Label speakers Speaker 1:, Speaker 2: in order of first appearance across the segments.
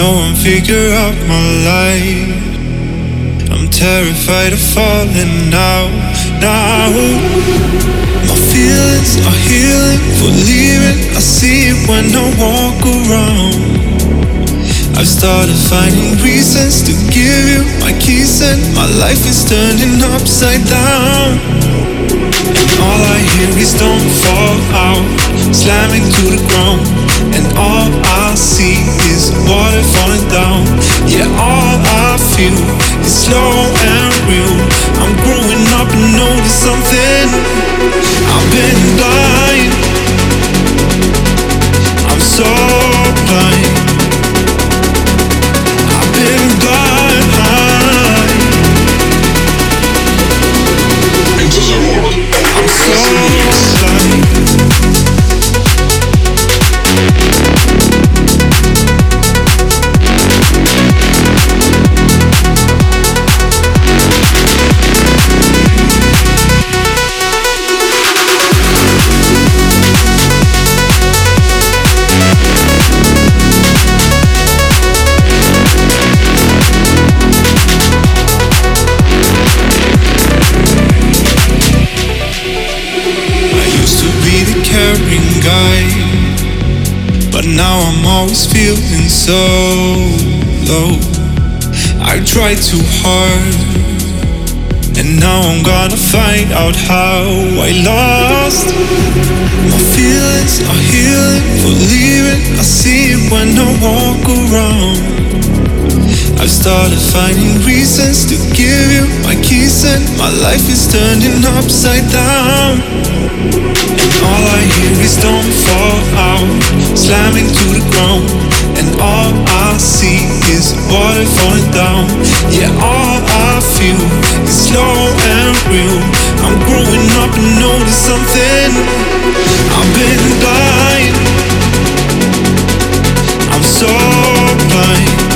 Speaker 1: no one figure out my life. I'm terrified of falling out now. My feelings are healing for leaving. I see it when I walk around. I've started finding reasons to give you my keys, and my life is turning upside down. And all I hear is don't fall out, slamming to the ground. And all I see is water falling down. Yeah, all I feel is slow and real. I'm growing up and notice something. I've been blind. I'm so blind. I've been blind.
Speaker 2: The world.
Speaker 1: I'm so. I'm feeling so low. I tried too hard, and now I'm gonna find out how I lost. My feelings are healing for. I see it when I walk around. I've started finding reasons to give you my keys, and my life is turning upside down. And all I hear is don't fall out, slamming to the ground. And all I see is water falling down. Yeah, all I feel is slow and real. I'm growing up and notice something. I've been blind. I'm so blind.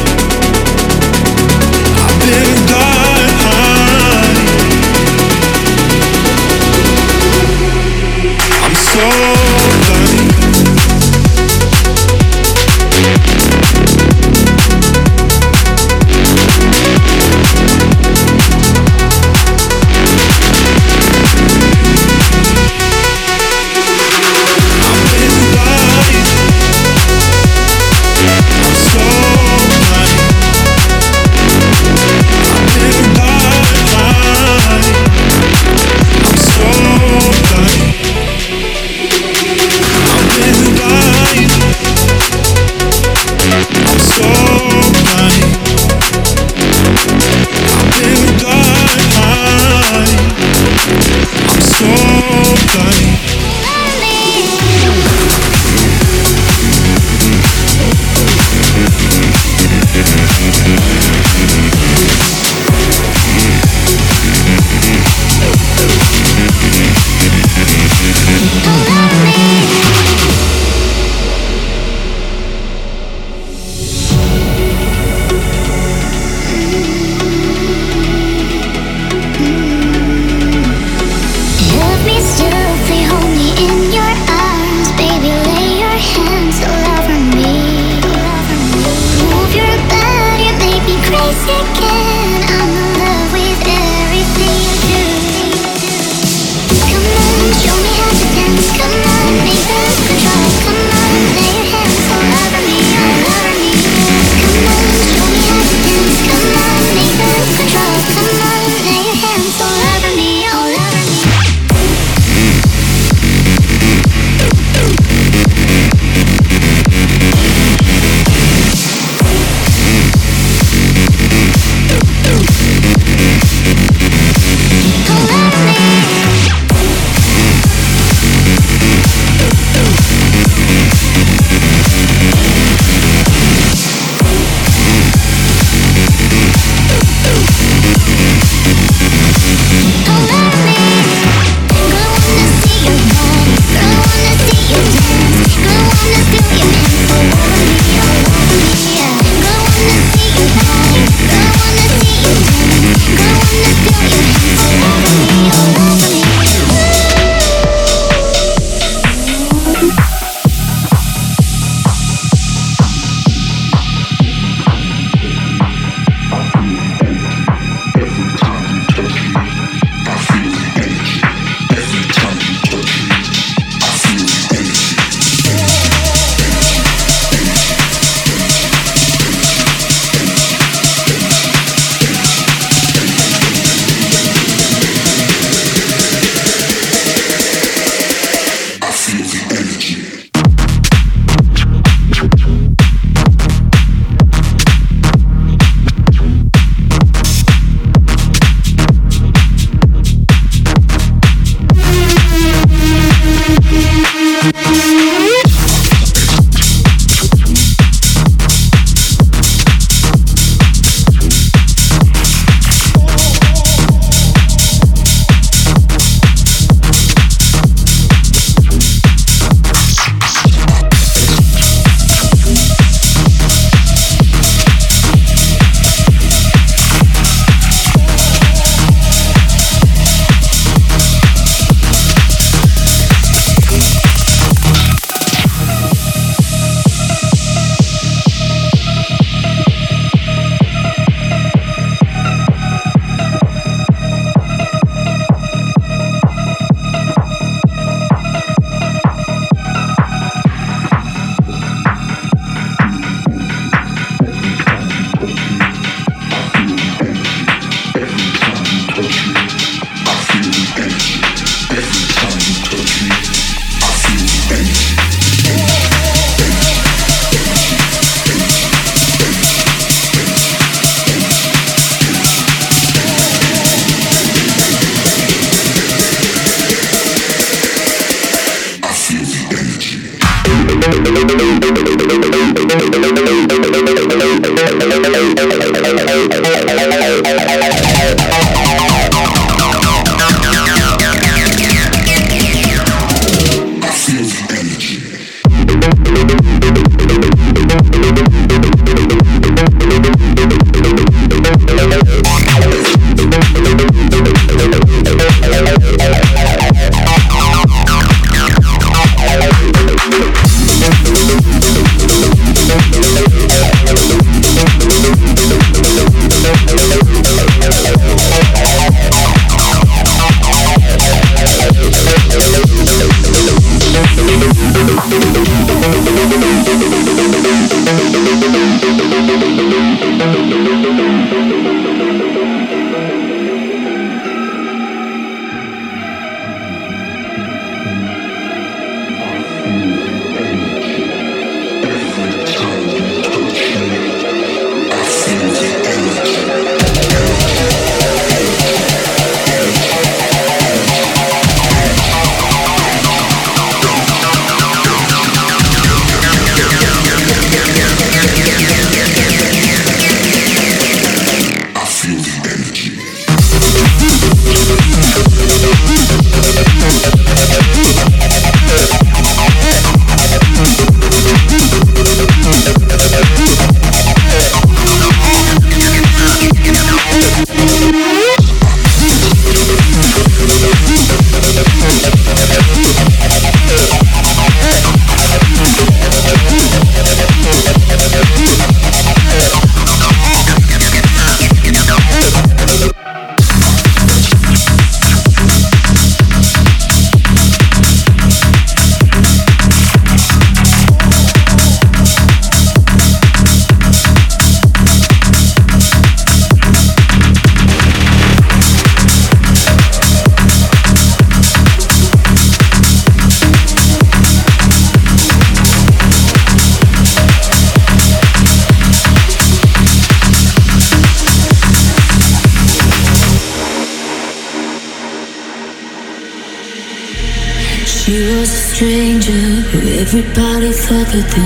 Speaker 2: Everybody thought that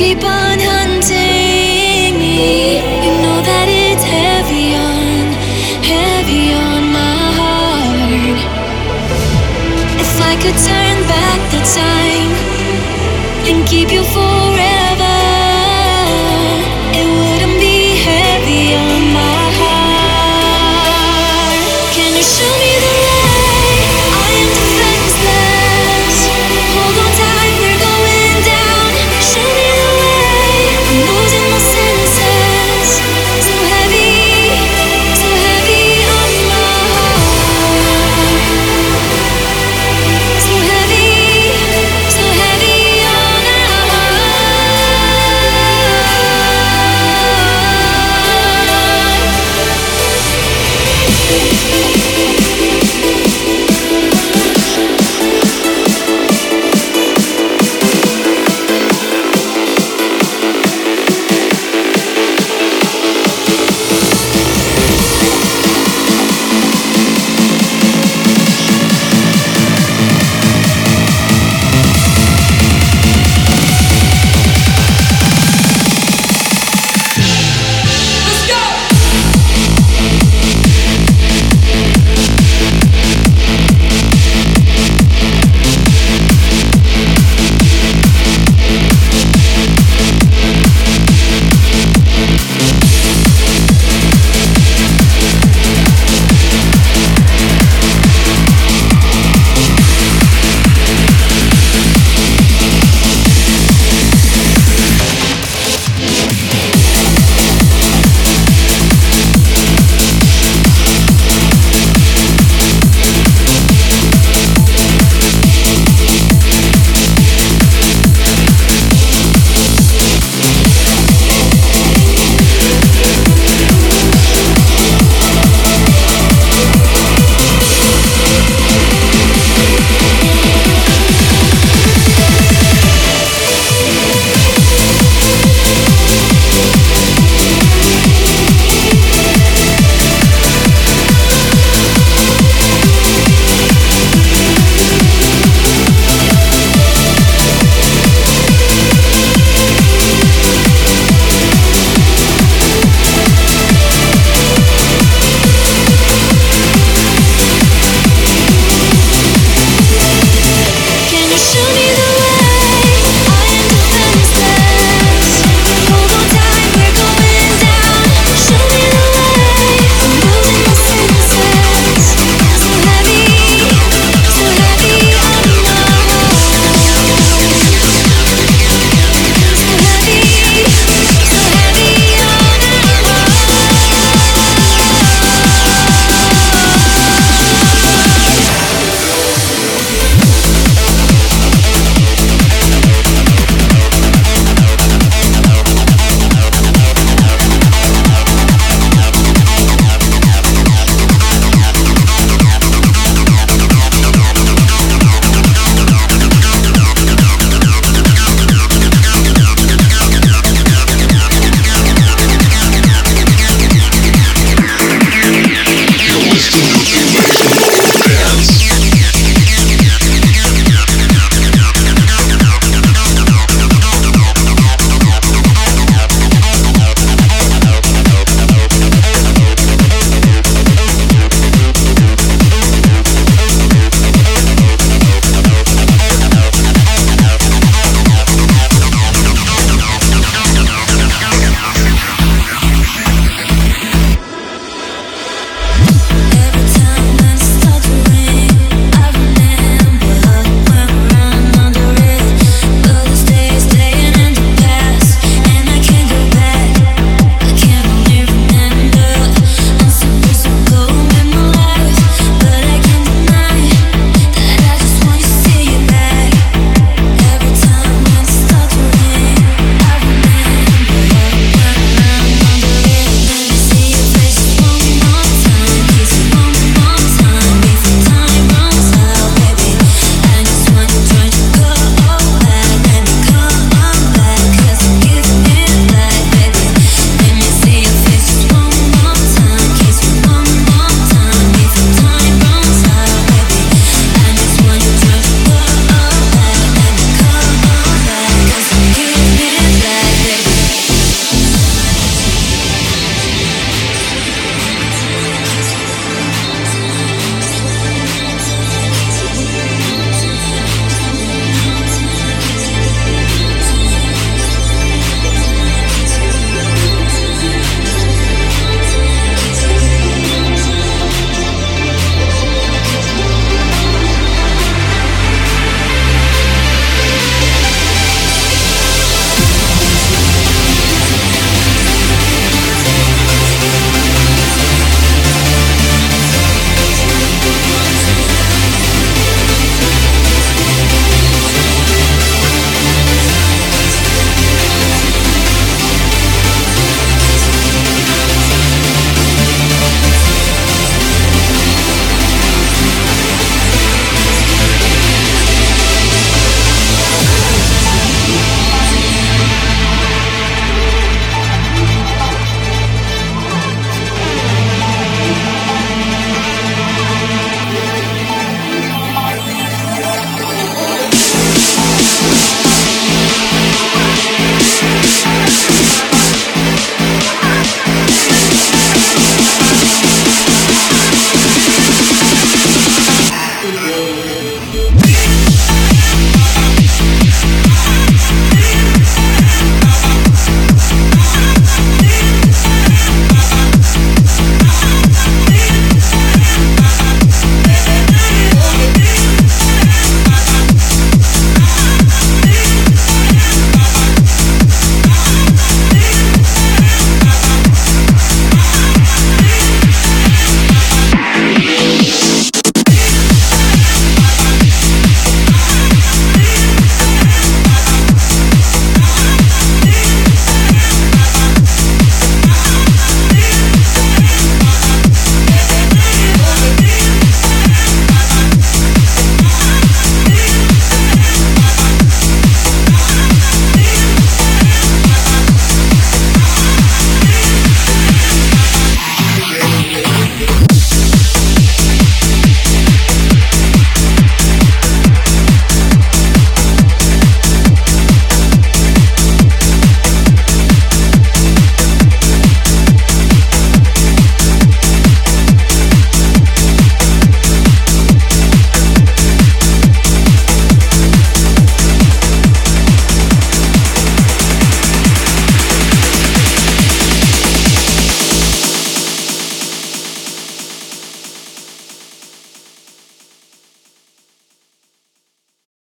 Speaker 2: keep on hunting me, you know that it's heavy on, heavy on my heart. If I could turn back the time and keep you for